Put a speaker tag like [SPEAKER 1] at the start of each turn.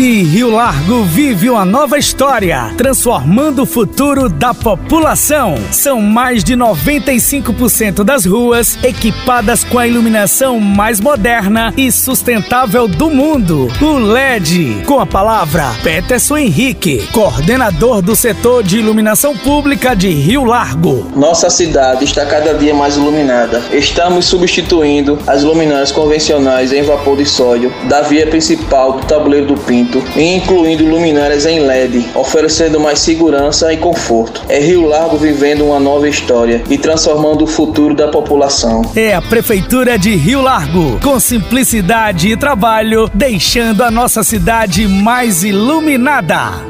[SPEAKER 1] E Rio Largo vive uma nova história, transformando o futuro da população. São mais de 95% das ruas equipadas com a iluminação mais moderna e sustentável do mundo, o LED. Com a palavra, Peterson Henrique, coordenador do setor de iluminação pública de Rio Largo.
[SPEAKER 2] Nossa cidade está cada dia mais iluminada. Estamos substituindo as luminárias convencionais em vapor de sódio da via principal do tabuleiro do Pinto e incluindo luminárias em LED, oferecendo mais segurança e conforto. É Rio Largo vivendo uma nova história e transformando o futuro da população.
[SPEAKER 1] É a Prefeitura de Rio Largo, com simplicidade e trabalho, deixando a nossa cidade mais iluminada.